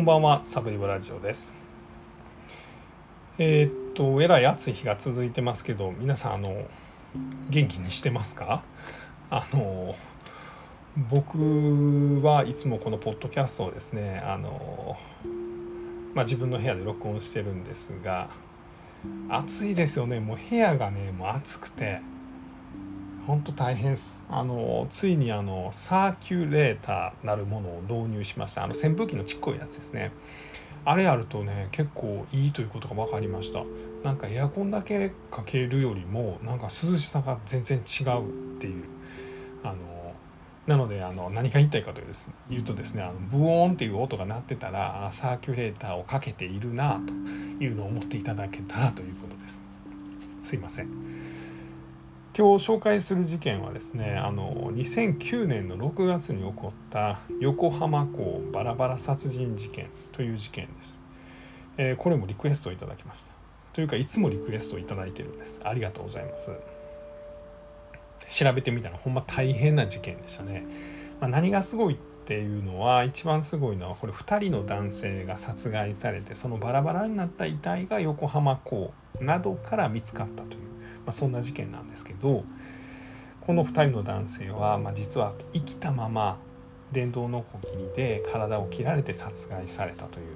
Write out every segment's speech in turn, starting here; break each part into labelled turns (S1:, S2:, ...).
S1: こんばんは、サブリブラジオです。えー、っと、えらい暑い日が続いてますけど、皆さん、あの、元気にしてますか？あの、僕はいつもこのポッドキャストをですね、あの、まあ、自分の部屋で録音してるんですが、暑いですよね。もう部屋がね、もう暑くて、本当大変です。あのついにあのサーキュレーターなるものを導入しました。あの扇風機のちっこいやつですね。あれやるとね結構いいということが分かりました。なんかエアコンだけかけるよりもなんか涼しさが全然違うっていう。あのなのであの何が言いたいかというです言うとですねあのブオーンっていう音が鳴ってたらサーキュレーターをかけているなというのを思っていただけたらということです。すいません今日紹介する事件はですねあの2009年の6月に起こった横浜港バラバラ殺人事件という事件です、えー、これもリクエストをいただきました。というかいつもリクエストをいただいてるんです。ありがとうございます。調べてみたらほんま大変な事件でしたね、まあ、何がすごいっていうのは一番すごいのはこれ2人の男性が殺害されてそのバラバラになった遺体が横浜港などから見つかったというまあ、そんな事件なんですけどこの2人の男性は、まあ、実は生きたまま電動のこぎりで体を切られて殺害されたという、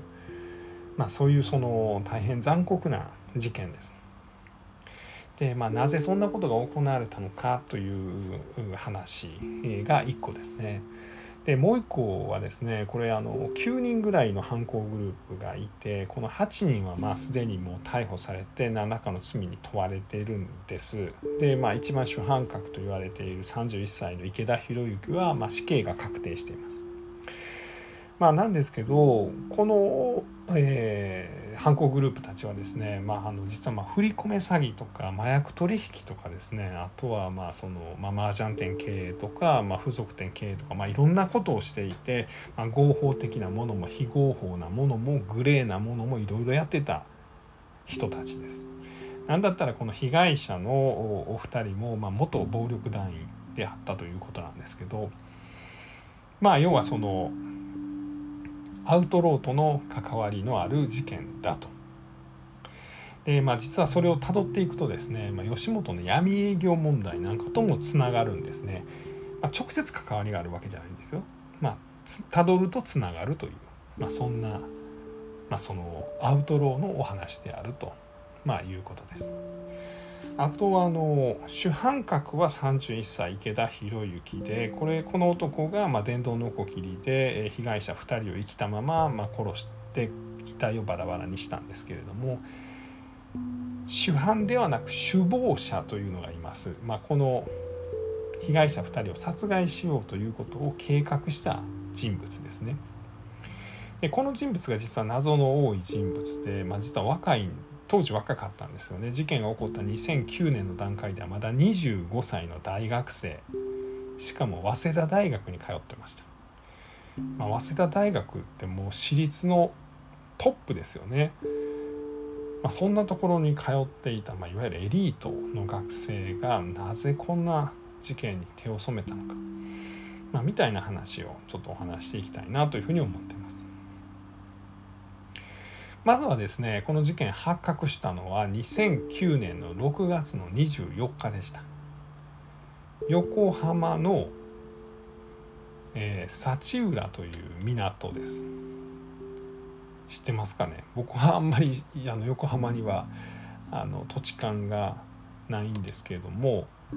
S1: まあ、そういうその大変残酷な事件です。でまあ、なぜそんなことが行われたのかという話が1個ですね。でもう一個はですねこれあの9人ぐらいの犯行グループがいてこの8人はまあすでにもう逮捕されて何らかの罪に問われているんです。でまあ一番主犯格と言われている31歳の池田博之はま死刑が確定しています。まあ、なんですけどこの、えー、犯行グループたちはですね、まあ、あの実はまあ振り込め詐欺とか麻薬取引とかですねあとはまあその、まあ、麻雀店経営とか、まあ、付属店経営とか、まあ、いろんなことをしていて、まあ、合法的なものも非合法なものもグレーなものもいろいろやってた人たちです。なんだったらこの被害者のお二人も、まあ、元暴力団員であったということなんですけどまあ要はそのアウトローとの関わりのある事件だと。でまあ、実はそれをたどっていくとですね、まあ、吉本の闇営業問題なんかともつながるんですね。まあ、直接関わりがあるわけじゃないんですよ。まあ、たどるとつながるという、まあ、そんな、まあ、そのアウトローのお話であると、まあ、いうことです。あとはあの主犯格は31歳池田博之でこれこの男がま電動のこぎりで被害者2人を生きたままま殺して遺体をバラバラにしたんですけれども主犯ではなく首謀者というのがいます。まあ、この被害者2人を殺害しようということを計画した人物ですね。でこの人物が実は謎の多い人物で、まあ、実は若い当時若かったんですよね。事件が起こった2009年の段階ではまだ25歳の大学生。しかも早稲田大学に通ってました、まあ、早稲田大学ってもう私立のトップですよね、まあ、そんなところに通っていた、まあ、いわゆるエリートの学生がなぜこんな事件に手を染めたのか、まあ、みたいな話をちょっとお話していきたいなというふうに思ってます。まずはですねこの事件発覚したのは2009年の6月の24日でした。横浜の、えー、幸浦という港です。知ってますかね？僕はあんまりあの横浜にはあの土地勘がないんですけれども、え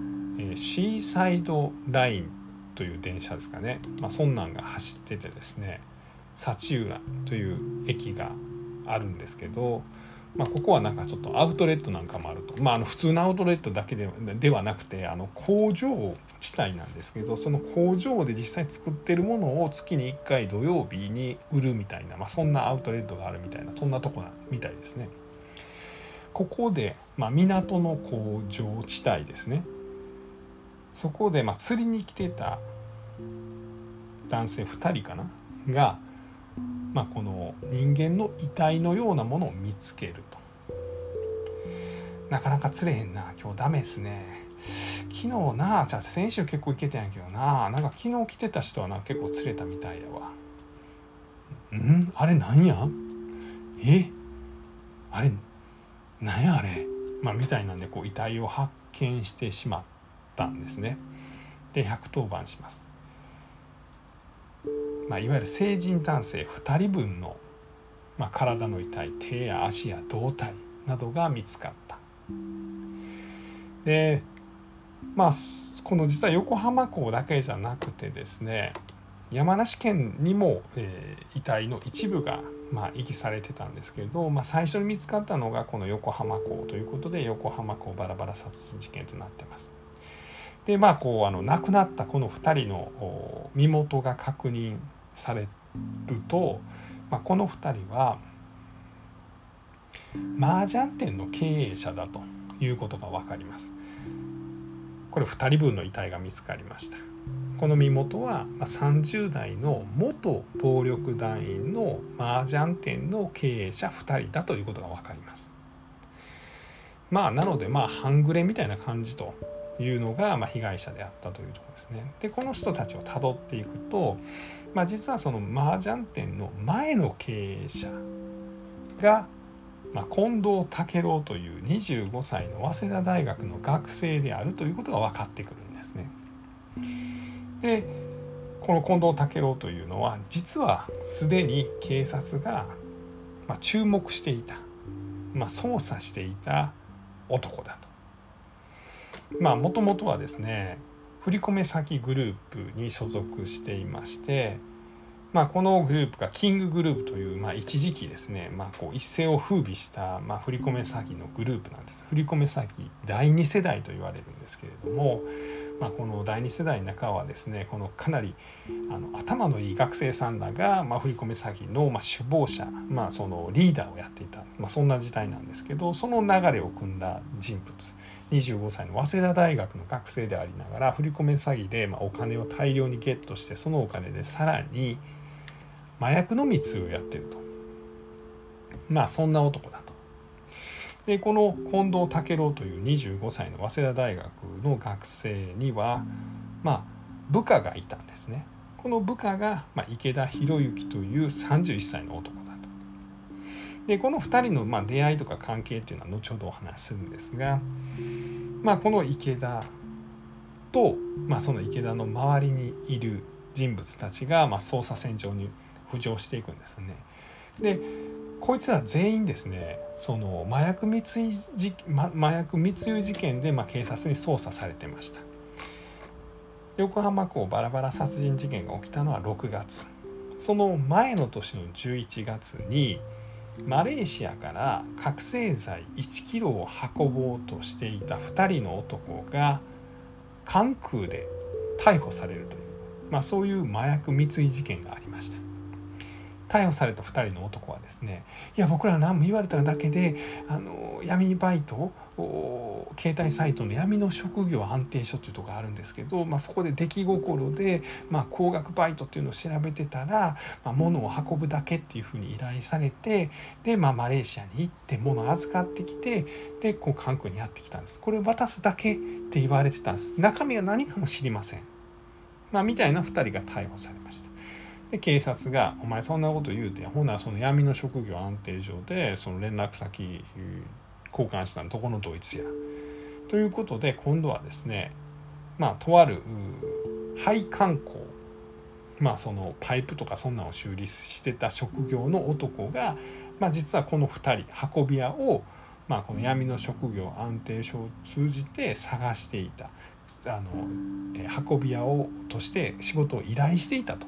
S1: ー、シーサイドラインという電車ですかね、まあ、そんなんが走っててですね幸浦という駅があるんですけど、まあ、ここはなんかちょっとアウトレットなんかもあると、まあ、あの普通のアウトレットだけでではなくてあの工場地帯なんですけどその工場で実際作ってるものを月に1回土曜日に売るみたいな、まあ、そんなアウトレットがあるみたいなそんなとこなみたいですね。ここで、まあ、港の工場地帯ですね。そこで、ま、釣りに来てた男性2人かな？がまあ、この人間の遺体のようなものを見つけると。なかなか釣れへんな。今日ダメですね。昨日なじゃあ先週結構行けたんやけどな。なんか昨日来てた人はな結構釣れたみたいやわ「ん？あれなんや？え？あれなんやあれ?」まあ、みたいなんでこう遺体を発見してしまったんですね。で110番します。まあ、いわゆる成人男性2人分の、まあ、体の遺体手や足や胴体などが見つかった。でまあこの実は横浜港だけじゃなくてですね山梨県にも、えー、遺体の一部が、まあ、遺棄されてたんですけれど、まあ、最初に見つかったのがこの横浜港ということで横浜港バラバラ殺人事件となってます。でまあこうあの亡くなったこの2人の身元が確認されると、まあ、この2人は麻雀店の経営者だということが分かります。これ2人分の遺体が見つかりました。この身元は30代の元暴力団員の麻雀店の経営者2人だということが分かります。まあなのでまあ半グレみたいな感じというのがま被害者であったというとこですね。でこの人たちをたどっていくと、まあ、実はその麻雀店の前の経営者が、まあ、近藤武郎という25歳の早稲田大学の学生であるということが分かってくるんですね。でこの近藤武郎というのは実はすでに警察が、ま、注目していた、まあ、捜査していた男だと。まあもともとはですね振込先グループに所属していましてまあ、このグループがキンググループという、まあ、一時期ですね、まあ、こう一世を風靡した、まあ、振込詐欺のグループなんです。振込詐欺第2世代と言われるんですけれども、まあ、この第2世代の中はですねこのかなりあの頭のいい学生さんらが、まあ、振込詐欺の、まあ、首謀者、まあ、そのリーダーをやっていた、まあ、そんな時代なんですけどその流れを組んだ人物。25歳の早稲田大学の学生でありながら振り込め詐欺で、まあ、お金を大量にゲットしてそのお金でさらに麻薬の密をやってるとまあそんな男だと。でこの近藤武郎という25歳の早稲田大学の学生にはまあ部下がいたんですね。この部下が、まあ、池田博之という31歳の男。でこの2人の、まあ、出会いとか関係っていうのは後ほどお話しするんですが、まあ、この池田と、まあ、その池田の周りにいる人物たちが、まあ、捜査線上に浮上していくんですね。でこいつら全員ですねその麻薬密輸事麻薬密輸事件で、まあ、警察に捜査されてました横浜港バラバラ殺人事件が起きたのは6月その前の年の11月にマレーシアから覚醒剤1キロを運ぼうとしていた2人の男が関空で逮捕されるという、まあ、そういう麻薬密輸事件がありました。逮捕された2人の男はですねいや僕ら何も言われただけであの闇バイトこう携帯サイトの闇の職業安定所というとこがあるんですけど、まあ、そこで出来心で、まあ、高額バイトっていうのを調べてたら、まあ、物を運ぶだけっていうふうに依頼されてで、まあ、マレーシアに行って物を預かってきてでこう関空にやってきたんです。これを渡すだけって言われてたんです。中身は何かも知りません、まあ、みたいな2人が逮捕されました。で警察が「お前そんなこと言うてほなその闇の職業安定所でその連絡先交換したのどこのドイツや」ということで今度はですねまあとある配管工。まあそのパイプとかそんなのを修理してた職業の男が、まあ、実はこの2人運び屋を、まあ、この闇の職業安定所を通じて探していた。あの運び屋をとして仕事を依頼していたと。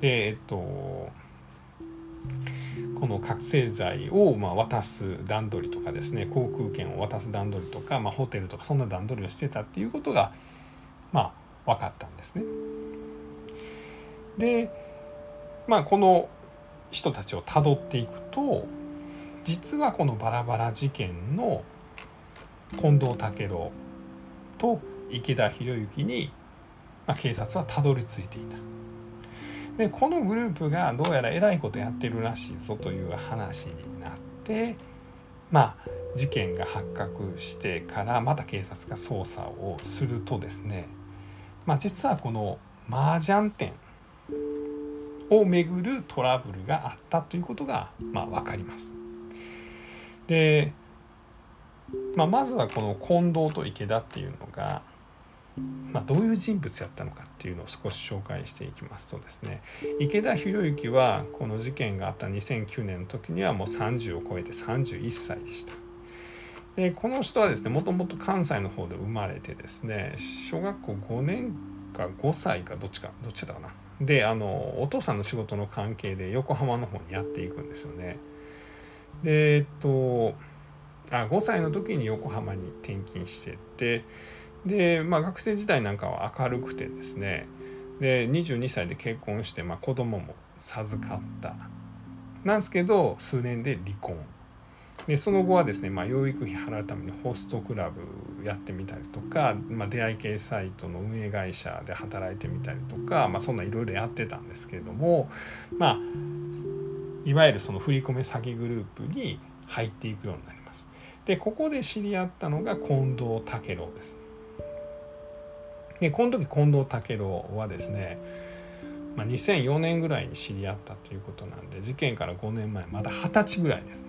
S1: でえっとこの覚醒剤をま渡す段取りとかですね航空券を渡す段取りとか、まあ、ホテルとかそんな段取りをしてたっていうことがまあ分かったんですね。でまあこの人たちをたどっていくと実はこのバラバラ事件の近藤武郎と池田博之に、まあ、警察はたどり着いていた。でこのグループがどうやらえらいことやってるらしいぞという話になってまあ事件が発覚してからまた警察が捜査をするとですね、まあ、実はこの麻雀店をめぐるトラブルがあったということが、まあ、分かります。で、まあ、まずはこの近藤と池田っていうのが、まあ、どういう人物やったのかっていうのを少し紹介していきますとですね池田博之はこの事件があった2009年の時にはもう30を超えて31歳でした。でこの人はですねもともと関西の方で生まれてですね小学校5年か5歳かどっちかどっちだかなであのお父さんの仕事の関係で横浜の方にやっていくんですよね。でえっとあ5歳の時に横浜に転勤してってで、まあ、学生時代なんかは明るくてですねで22歳で結婚して、まあ、子供も授かったなんですけど数年で離婚でその後はですね、まあ、養育費払うためにホストクラブやってみたりとか、まあ、出会い系サイトの運営会社で働いてみたりとか、まあ、そんないろいろやってたんですけれどもまあいわゆるその振り込め詐欺グループに入っていくようになります。でここで知り合ったのが近藤武郎です。でこの時近藤武郎はですね、まあ、2004年ぐらいに知り合ったということなんで事件から5年前まだ二十歳ぐらいです。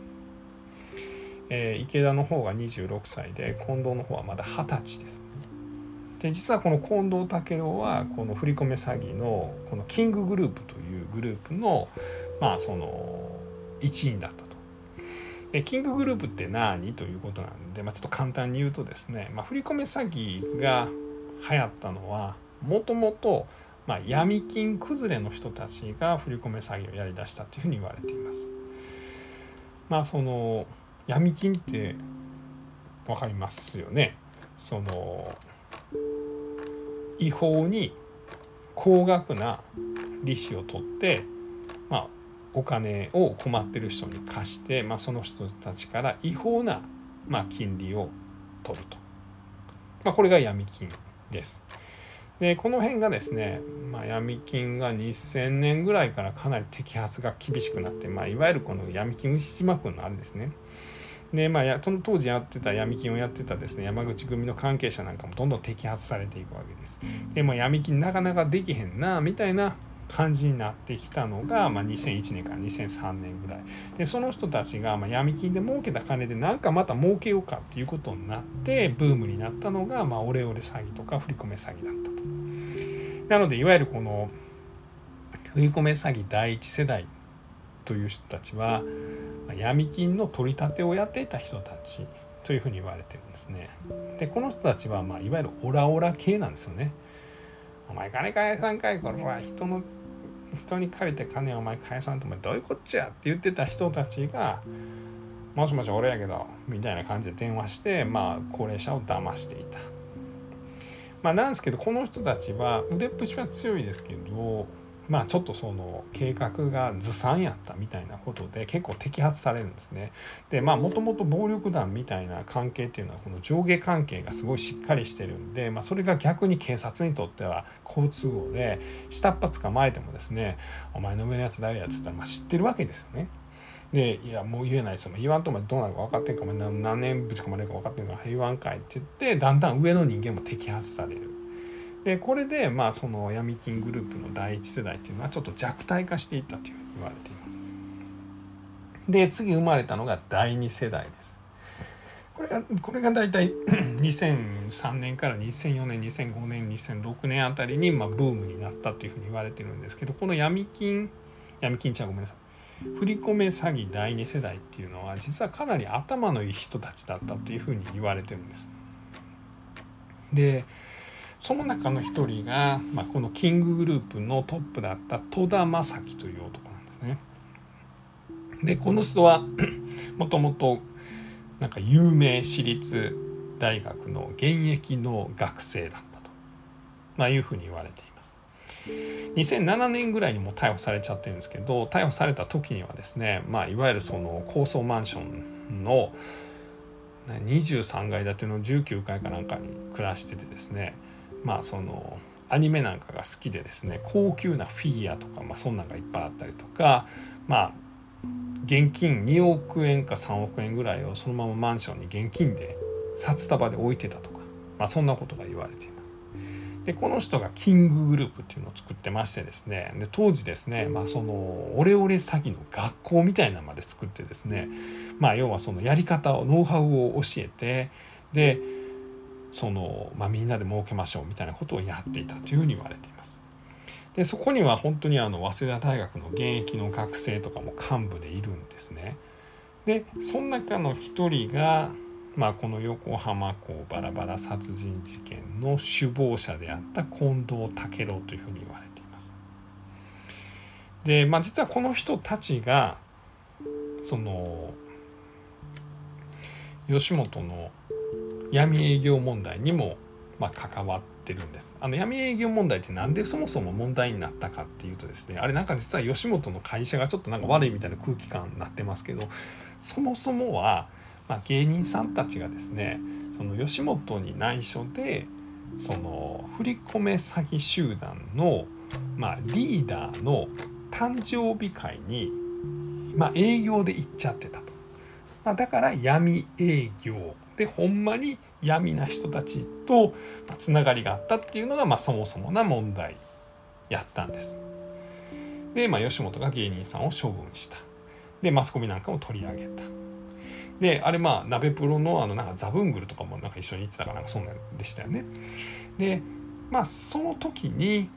S1: えー、池田の方が26歳で近藤の方はまだ二十歳です、ね。で実はこの近藤武郎はこの振り込め詐欺のこのキンググループというグループのまあその一員だったと。でキンググループって何？ということなんで、まあ、ちょっと簡単に言うとですね、まあ、振り込め詐欺が流行ったのはもともと闇金崩れの人たちが振り込め詐欺をやりだしたというふうに言われています。まあその闇金って分かりますよね。その違法に高額な利子を取って、まあ、お金を困ってる人に貸して、まあ、その人たちから違法な、まあ、金利を取ると、まあ、これが闇金です。でこの辺がですね、まあ、闇金が2000年ぐらいからかなり摘発が厳しくなって、まあ、いわゆるこの闇金牛島君のあれですねでまあその当時やってた闇金をやってたですね山口組の関係者なんかもどんどん摘発されていくわけです。でまあ闇金なかなかできへんなみたいな感じになってきたのが、まあ、2001年から2003年ぐらいでその人たちが、まあ、闇金で儲けた金でなんかまた儲けようかっていうことになってブームになったのが、まあ、オレオレ詐欺とか振り込め詐欺だったと。なのでいわゆるこの振り込め詐欺第一世代という人たちは闇金の取り立てをやっていた人たちというふうに言われてるんですね。でこの人たちはまあいわゆるオラオラ系なんですよね。お前金返さんかいこれは人の人に借りて金お前返さんとお前どういうこっちゃ？って言ってた人たちがもしもし俺やけどみたいな感じで電話してまあ高齢者を騙していた。まあなんですけどこの人たちは腕っぷしは強いですけどまあちょっとその計画がずさんやったみたいなことで結構摘発されるんですね。でまあもともと暴力団みたいな関係っていうのはこの上下関係がすごいしっかりしてるんで、まあ、それが逆に警察にとっては好都合で下っ端捕まえてもですね「お前の上のやつ誰や」っつったらまあ知ってるわけですよね。で、いや、もう言えないですよ。言わんとお前どうなるか分かってんか、お前何年ぶち込まれるか分かってんか、言わんかいって言って、だんだん上の人間も摘発される。でこれでまあその闇金グループの第一世代っていうのはちょっと弱体化していったというふうに言われています。で次生まれたのが第二世代です。これがこれが大体 2003年から2004年2005年2006年あたりにまあブームになったというふうに言われてるんですけどこの闇金闇金ちゃんごめんなさい振り込め詐欺第二世代っていうのは実はかなり頭のいい人たちだったというふうに言われてるんです。でその中の一人が、まあ、このキンググループのトップだった戸田正樹という男なんですね。でこの人は もともとなんか有名私立大学の現役の学生だったと、まあ、いうふうに言われています。2007年ぐらいにも逮捕されちゃってるんですけど逮捕された時にはですね、まあ、いわゆるその高層マンションの23階建ての19階かなんかに暮らしててですねまあそのアニメなんかが好きでですね高級なフィギュアとか、まあ、そんなんがいっぱいあったりとかまあ現金2億円か3億円ぐらいをそのままマンションに現金で札束で置いてたとか、まあ、そんなことが言われています。でこの人がキンググループっていうのを作ってましてですねで当時ですね、まあ、そのオレオレ詐欺の学校みたいなまで作ってですね、まあ、要はそのやり方をノウハウを教えてでその、まあ、みんなで儲けましょうみたいなことをやっていたというふうに言われています。でそこには本当にあの早稲田大学の現役の学生とかも幹部でいるんですね。でその中の一人がまあ、この横浜港バラバラ殺人事件の首謀者であった近藤武郎というふうに言われています。で、まあ、実はこの人たちがその吉本の闇営業問題にもまあ関わってるんです。あの闇営業問題って何でそもそも問題になったかっていうとですねあれなんか実は吉本の会社がちょっとなんか悪いみたいな空気感になってますけどそもそもはまあ、芸人さんたちがですねその吉本に内緒でその振り込め詐欺集団の、まあ、リーダーの誕生日会に、まあ、営業で行っちゃってたと、まあ、だから闇営業でほんまに闇な人たちとつながりがあったっていうのが、まあ、そもそもな問題やったんです。で、まあ、吉本が芸人さんを処分した。でマスコミなんかも取り上げた。であれまあ鍋プロのあのなんかザブングルとかもなんか一緒に行ってたかなんかそんなんでしたよね。でまあその時に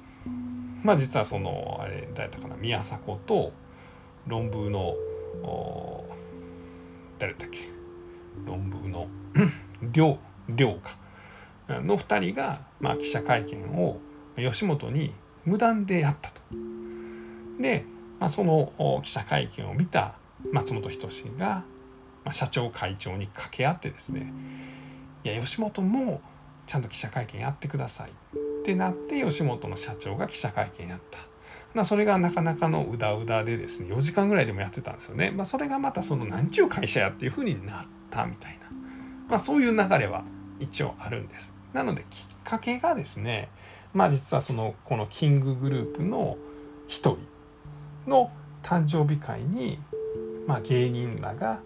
S1: まあ実はそのあれ誰だかな宮迫と論文の誰だっけ？論文の亮亮かの2人が、まあ、記者会見を吉本に無断でやったと。で、まあ、その記者会見を見た松本人志がまあ、社長会長に掛け合ってですねいや吉本もちゃんと記者会見やってくださいってなって吉本の社長が記者会見やった。まあ、それがなかなかのうだうだでですね4時間ぐらいでもやってたんですよね。まあ、それがまたその何ちゅう会社やっていうふうになったみたいな、まあ、そういう流れは一応あるんです。なのできっかけがですねまあ実はそのこのキンググループの一人の誕生日会に、まあ、芸人らが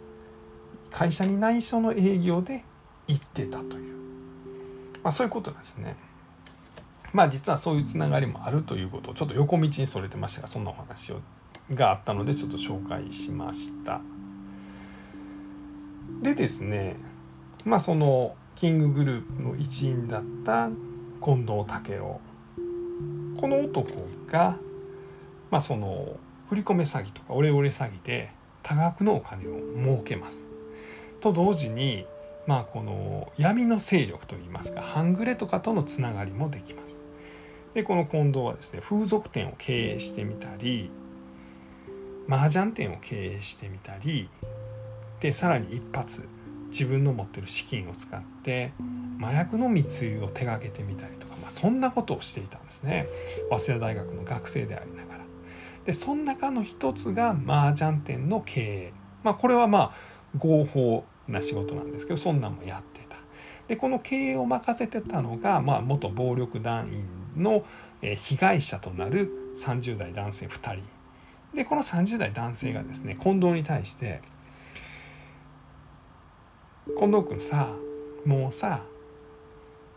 S1: 会社に内緒の営業で行ってたという、まあ、そういうことなんですね。まあ実はそういうつながりもあるということをちょっと横道にそれてましたがそんなお話をがあったのでちょっと紹介しました。でですねまあそのキンググループの一員だった近藤武郎この男がまあその振り込め詐欺とかオレオレ詐欺で多額のお金を儲けます。と同時にまあこの闇の勢力といいますか半グレとかとのつながりもできます。でこの近藤はですね風俗店を経営してみたり麻雀店を経営してみたりでさらに一発自分の持ってる資金を使って麻薬の密輸を手がけてみたりとか、まあ、そんなことをしていたんですね早稲田大学の学生でありながら。でその中の一つが麻雀店の経営。まあ、これはまあ合法な仕事なんですけどそんなんもやってた。でこの経営を任せてたのが、まあ、元暴力団員の被害者となる30代男性2人でこの30代男性がですね近藤に対して「近藤君さもうさ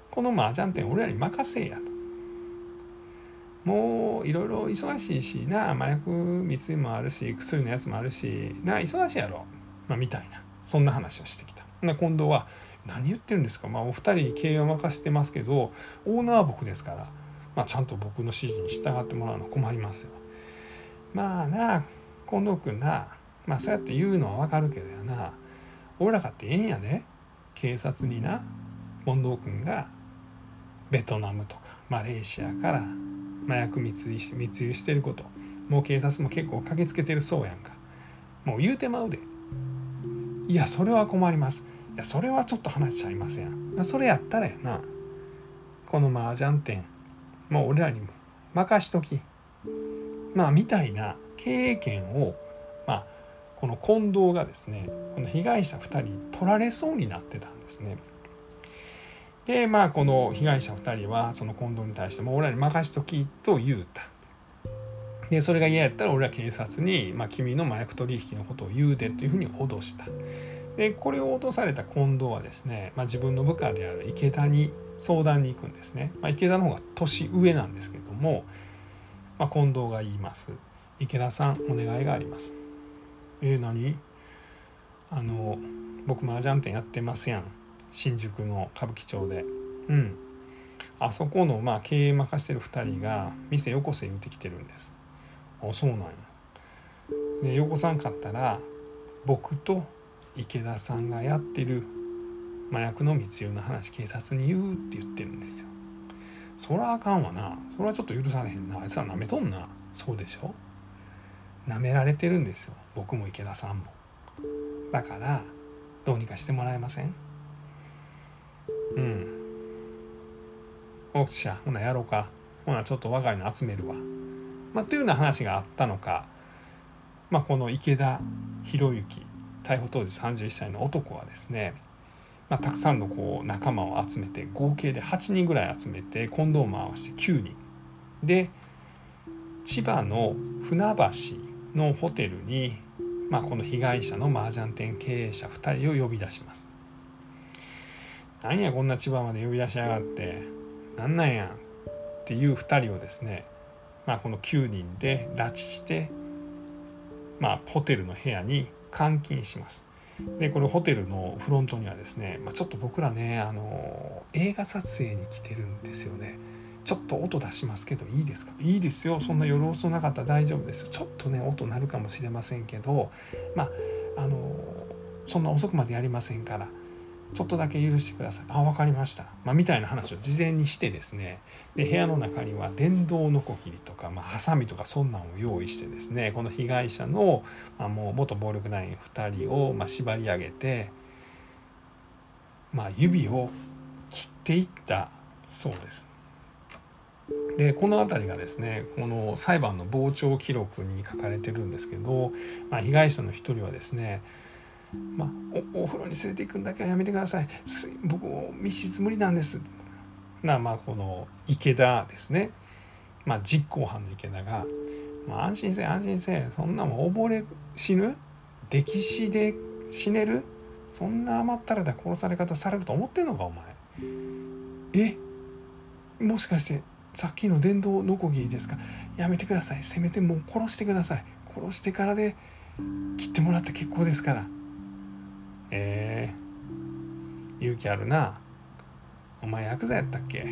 S1: この麻雀店俺らに任せや」と。もういろいろ忙しいしな麻薬密輸もあるし薬のやつもあるしな忙しいやろ、まあ、みたいなそんな話をしてきた。で今度は何言ってるんですか、まあ、お二人に経営を任せてますけどオーナーは僕ですから、まあ、ちゃんと僕の指示に従ってもらうの困りますよ。まあな近藤君な、まあ、そうやって言うのは分かるけどやな俺らかってええんやで。警察にな。近藤君が。ベトナムとか。マレーシアから。麻薬密輸し密輸してること。もう警察も結構駆けつけてるそうやんか。もう言うてまうで。いやそれは困ります。いやそれはちょっと話しちゃいません。それやったらやな。この麻雀店。もう俺らにも。任しとき。まあみたいな。経営権を。この近藤がですねこの被害者2人取られそうになってたんですね。でまあこの被害者2人はその近藤に対してもう俺らに任しときと言うた。でそれが嫌やったら俺は警察に、まあ、君の麻薬取引のことを言うでというふうに脅した。でこれを落とされた近藤はですね、まあ、自分の部下である池田に相談に行くんですね、まあ、池田の方が年上なんですけども、ま、近藤が言います池田さんお願いがありますえ、何？あの僕麻雀店やってますやん。新宿の歌舞伎町で。うん。あそこのまあ経営任してる2人が店よこせ言うてきてるんです。あそうなんや。でよこさんかったら僕と池田さんがやってる麻薬の密輸の話警察に言うって言ってるんですよ。そらあかんわな。それはちょっと許されへんな。あいつらなめとんな。そうでしょ？なめられてるんですよ。僕も池田さんも。だからどうにかしてもらえません？うん。おっしゃほなやろうか。ほなちょっと若いの集めるわ。まあというような話があったのか。まあこの池田博之逮捕当時31歳の男はですね、まあ、たくさんのこう仲間を集めて合計で8人ぐらい集めてコンドーム合わせて9人。で千葉の船橋のホテルに、まあ、この被害者の麻雀店経営者2人を呼び出します。なんやこんな千葉まで呼び出しやがってなんなんやっていう2人をですね、まあ、この9人で拉致して、まあ、ホテルの部屋に監禁します。でこれホテルのフロントにはですね、まあ、ちょっと僕らねあの映画撮影に来てるんですよね。ちょっと音出しますけどいいですか？いいですよ。そんな夜遅なかったら大丈夫ですちょっとね音鳴るかもしれませんけどまああのそんな遅くまでやりませんからちょっとだけ許してください。あ分かりました、まあ、みたいな話を事前にしてですね。で部屋の中には電動ノコギリとか、まあ、ハサミとかそんなんを用意してですね。この被害者の、まあ、もう元暴力団員2人を、まあ、縛り上げて、まあ、指を切っていったそうです。でこの辺りがですねこの裁判の傍聴記録に書かれてるんですけど、まあ、被害者の一人はですねまあ、おお風呂に連れて行くんだけはやめてください。僕密室無理なんです。なまあこの池田ですね、まあ、実行犯の池田が、まあ、安心せ安心せそんなもん溺れ死ぬ？溺死で死ねる？そんな甘ったれた殺され方されると思ってんのかお前。え？もしかしてさっきの電動ノコギリですか？やめてください。せめてもう殺してください。殺してからで切ってもらって結構ですから。えー、勇気あるな。お前ヤクザやったっけ？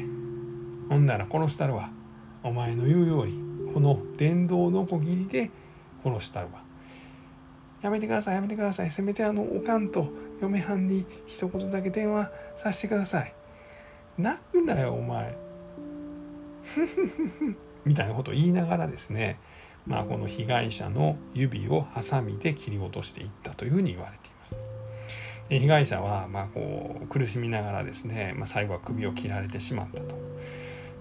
S1: ほんなら殺したるわ。お前の言うように。この電動ノコギリで殺したるわ。やめてください。やめてください。せめてあのおかんと嫁はんに一言だけ電話させてください。泣くなよお前。みたいなことを言いながらですね、まあ、この被害者の指をハサミで切り落としていったというふうに言われています。で被害者はまこう苦しみながらですね、まあ、最後は首を切られてしまったと。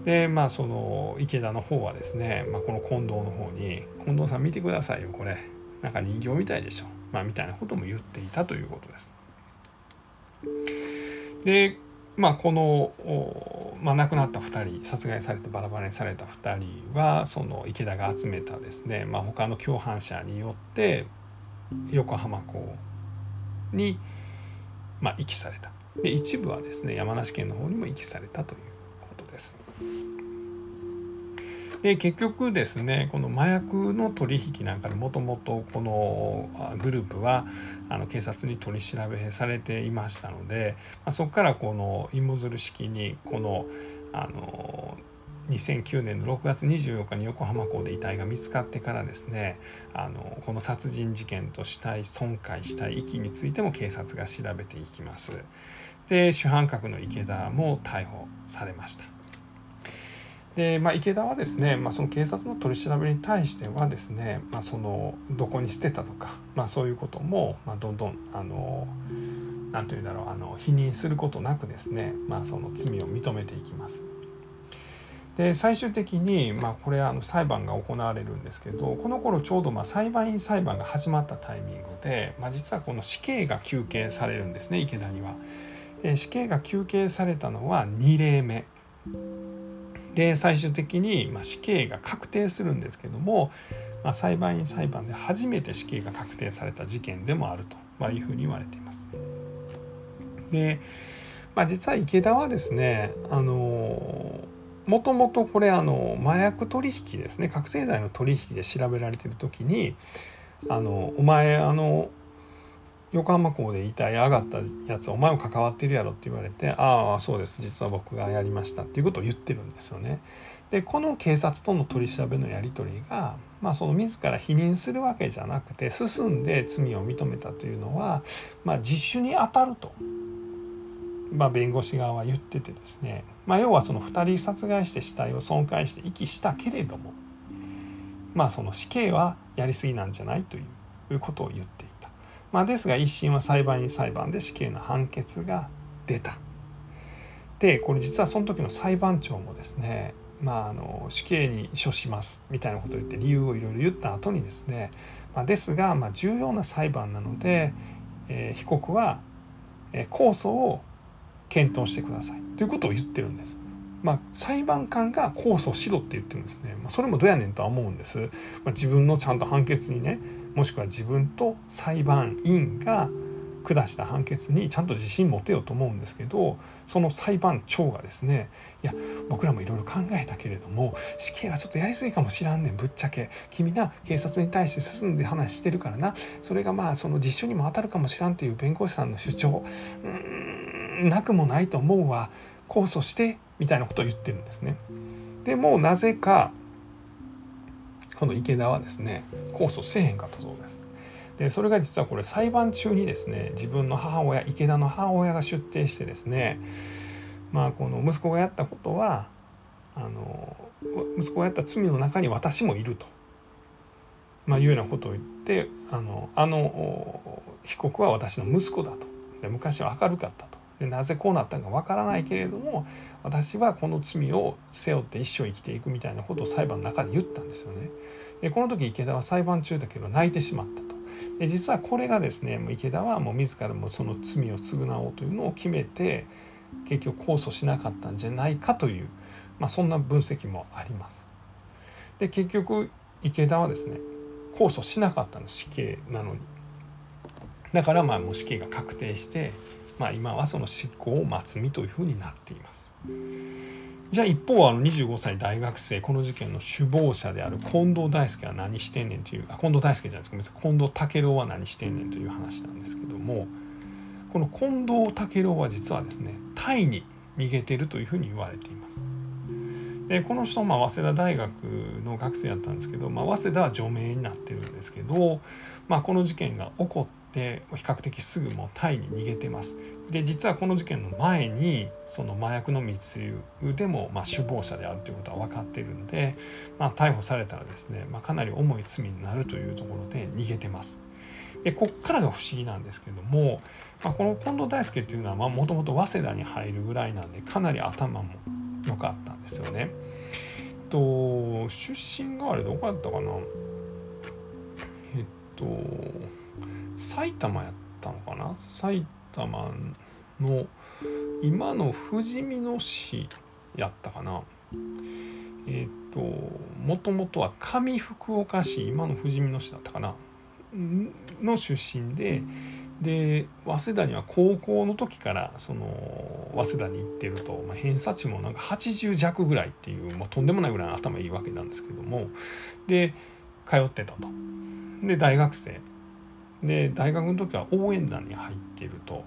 S1: でまあその池田の方はですね、まあ、この近藤の方に「近藤さん見てくださいよこれなんか人形みたいでしょ」まあ、みたいなことも言っていたということです。でまあ、この、まあ、亡くなった2人殺害されてバラバラにされた2人はその池田が集めたですね、まあ、他の共犯者によって横浜港に、まあ、遺棄されたで一部はですね山梨県の方にも遺棄されたということです。で結局ですねこの麻薬の取引なんかでもともとこのグループはあの警察に取り調べされていましたので、まあ、そこからこの芋づる式にこのあの2009年の6月24日に横浜港で遺体が見つかってからですねあのこの殺人事件と死体損壊死体遺棄についても警察が調べていきます。で主犯格の池田も逮捕されました。で、まあ、池田はですね、まあ、その警察の取り調べに対してはですね、まあ、そのどこに捨てたとか、まあ、そういうことも、まあ、どんどんあの何て言うんだろうあの否認することなくですね、まあ、その罪を認めていきます。で最終的に、まあ、これあの裁判が行われるんですけどこの頃ちょうどまあ裁判員裁判が始まったタイミングで、まあ、実はこの死刑が求刑されるんですね池田には。で死刑が求刑されたのは2例目で最終的に、ま死刑が確定するんですけども、ま裁判員裁判で初めて死刑が確定された事件でもあると、まいうふうに言われています。で、まあ、実は池田はですねあのもともとこれあの麻薬取引ですね覚醒剤の取引で調べられてる時にあのお前あの横浜港で遺体上がったやつお前も関わってるやろって言われてああそうです実は僕がやりましたっていうことを言ってるんですよね。でこの警察との取り調べのやり取りが、まあ、その自ら否認するわけじゃなくて進んで罪を認めたというのは、まあ、自首に当たると、まあ、弁護士側は言っててですね、まあ、要はその2人殺害して死体を損壊して遺棄したけれども、まあ、その死刑はやりすぎなんじゃないということを言っていた。まあ、ですが一審は裁判員裁判で死刑の判決が出た。でこれ実はその時の裁判長もですねまあ、あの死刑に処しますみたいなことを言って理由をいろいろ言った後にですね、まあ、ですが、まあ、重要な裁判なので、えー、被告は、えー、控訴を検討してくださいということを言ってるんです。まあ、裁判官が控訴しろって言ってるんですね、まあ、それもどうやねんとは思うんです、まあ、自分のちゃんと判決にねもしくは自分と裁判員が下した判決にちゃんと自信持てようと思うんですけどその裁判長がですねいや僕らもいろいろ考えたけれども死刑はちょっとやりすぎかもしらんねんぶっちゃけ。君な警察に対して進んで話してるからな。それがまあその実証にも当たるかもしらんっていう弁護士さんの主張。うんなくもないと思うわ。控訴してみたいなことを言ってるんですね。でもなぜかこの池田はですね控訴せえへんかったそうです。でそれが実はこれ裁判中にですね自分の母親池田の母親が出廷してですねまあこの息子がやったことはあの息子がやった罪の中に私もいると、まあ、いうようなことを言ってあのあの被告は私の息子だと。で昔は明るかったと。でなぜこうなったのかわからないけれども私はこの罪を背負って一生生きていくみたいなことを裁判の中で言ったんですよね。でこの時池田は裁判中だけど泣いてしまったと。で実はこれがですねもう池田はもう自らもその罪を償おうというのを決めて結局控訴しなかったんじゃないかという、まあ、そんな分析もあります。で結局池田はですね控訴しなかったの死刑なのにだからまあもう死刑が確定して、まあ、今はその執行を待つ身というふうになっています。じゃあ一方あの25歳大学生この事件の首謀者である近藤大輔は何してんねんというあ近藤大輔じゃないですか近藤武郎は何してんねんという話なんですけどもこの近藤武郎は実はですねタイに逃げてるというふうに言われています。でこの人、まあ、早稲田大学の学生やったんですけど、まあ、早稲田は除名になってるんですけど、まあ、この事件が起こってで比較的すぐもうタイに逃げてます。で実はこの事件の前にその麻薬の密輸でもま首謀者であるということは分かっているんで、まあ、逮捕されたらですね、まあ、かなり重い罪になるというところで逃げてます。でこっからが不思議なんですけども、まあ、この近藤大輔っていうのはもともと早稲田に入るぐらいなんでかなり頭も良かったんですよね。と出身があれどこやったかな？えっと埼玉やったのかな？埼玉の今の富士見野市やったかな？えっ、ともともとは上福岡市今の富士見野市だったかな？の出身でで早稲田には高校の時からその早稲田に行ってると、まあ、偏差値もなんか80弱ぐらいっていう、まあ、とんでもないぐらい頭いいわけなんですけどもで通ってたと。で大学生。で大学の時は応援団に入っていると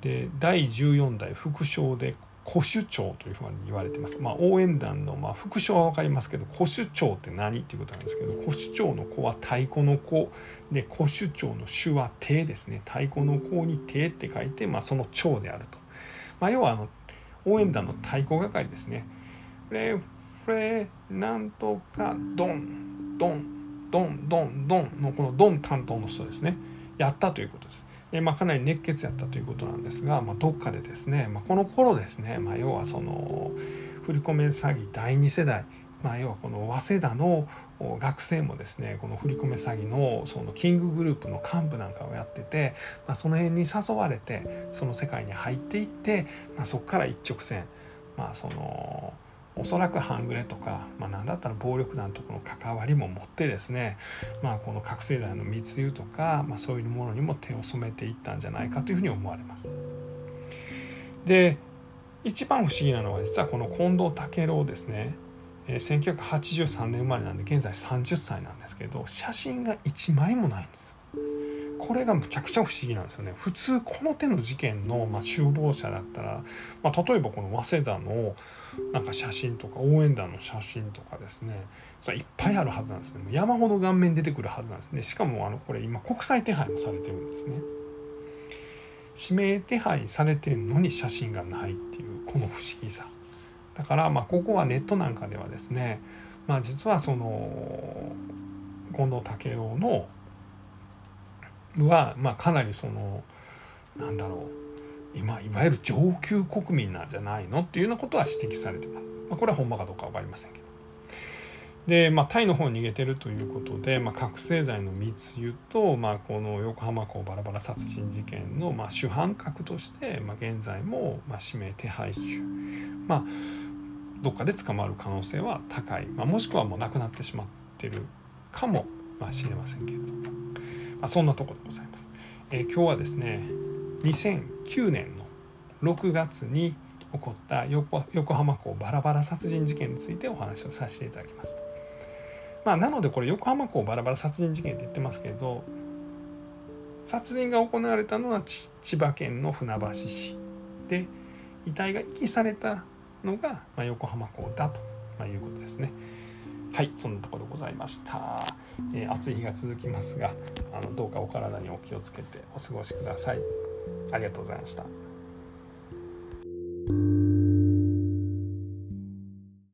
S1: で第14代副将で古首長というふうに言われてます。まあ、応援団の、まあ、副将は分かりますけど古首長って何っていうことなんですけど古首長の子は太鼓の子で古首長の首は手ですね太鼓の子に手って書いて、まあ、その長であると。まあ、要はあの応援団の太鼓係ですね。フレフレなんとかドンドンドンドンドンのこのドン担当の人ですねやったということです。でまあ、かなり熱血やったということなんですが、まあ、どっかでですね、まあ、この頃ですね、まあ、要はその振り込め詐欺第2世代、まあ、要はこの早稲田の学生もですねこの振り込め詐欺のそのキンググループの幹部なんかをやってて、まあ、その辺に誘われてその世界に入っていって、まあ、そこから一直線まあそのおそらく半グレとか、まあ、何だったら暴力団とこの関わりも持ってですね、まあ、この覚醒剤の密輸とか、まあ、そういうものにも手を染めていったんじゃないかというふうに思われます。で一番不思議なのは実はこの近藤武郎ですね、1983年生まれなんで現在30歳なんですけど写真が1枚もないんですこれがむちゃくちゃ不思議なんですよね。普通この手の事件の、まあ、首謀者だったら、まあ、例えばこの早稲田のなんか写真とか応援団の写真とかですね。それいっぱいあるはずなんですね。山ほど顔面出てくるはずなんですね。しかもあのこれ今国際手配もされてるんですね。指名手配されてるのに写真がないっていうこの不思議さ。だからまあここはネットなんかではですねまあ実はその近藤武郎のはまあかなりそのなんだろう今いわゆる上級国民なんじゃないの？っていうようなことは指摘されてます。まあ、これはほんまかどうか分かりませんけど。で、まあ、タイの方に逃げてるということで、まあ、覚醒剤の密輸と、まあ、この横浜港バラバラ殺人事件の、まあ、主犯格として、まあ、現在も、まあ、指名手配中、まあ、どっかで捕まる可能性は高い、まあ、もしくはもう亡くなってしまってるかもしれませんけれども、あ、そんなとこでございます。えー、今日はですね2009年の6月に起こった横浜港バラバラ殺人事件についてお話をさせていただきました。まあ、なのでこれ横浜港バラバラ殺人事件って言ってますけど殺人が行われたのは千葉県の船橋市で遺体が遺棄されたのが、ま、横浜港だと、ま、いうことですね。はいそんなところでございました、えー、暑い日が続きますがあのどうかお体にお気をつけてお過ごしください。ありがとうございました。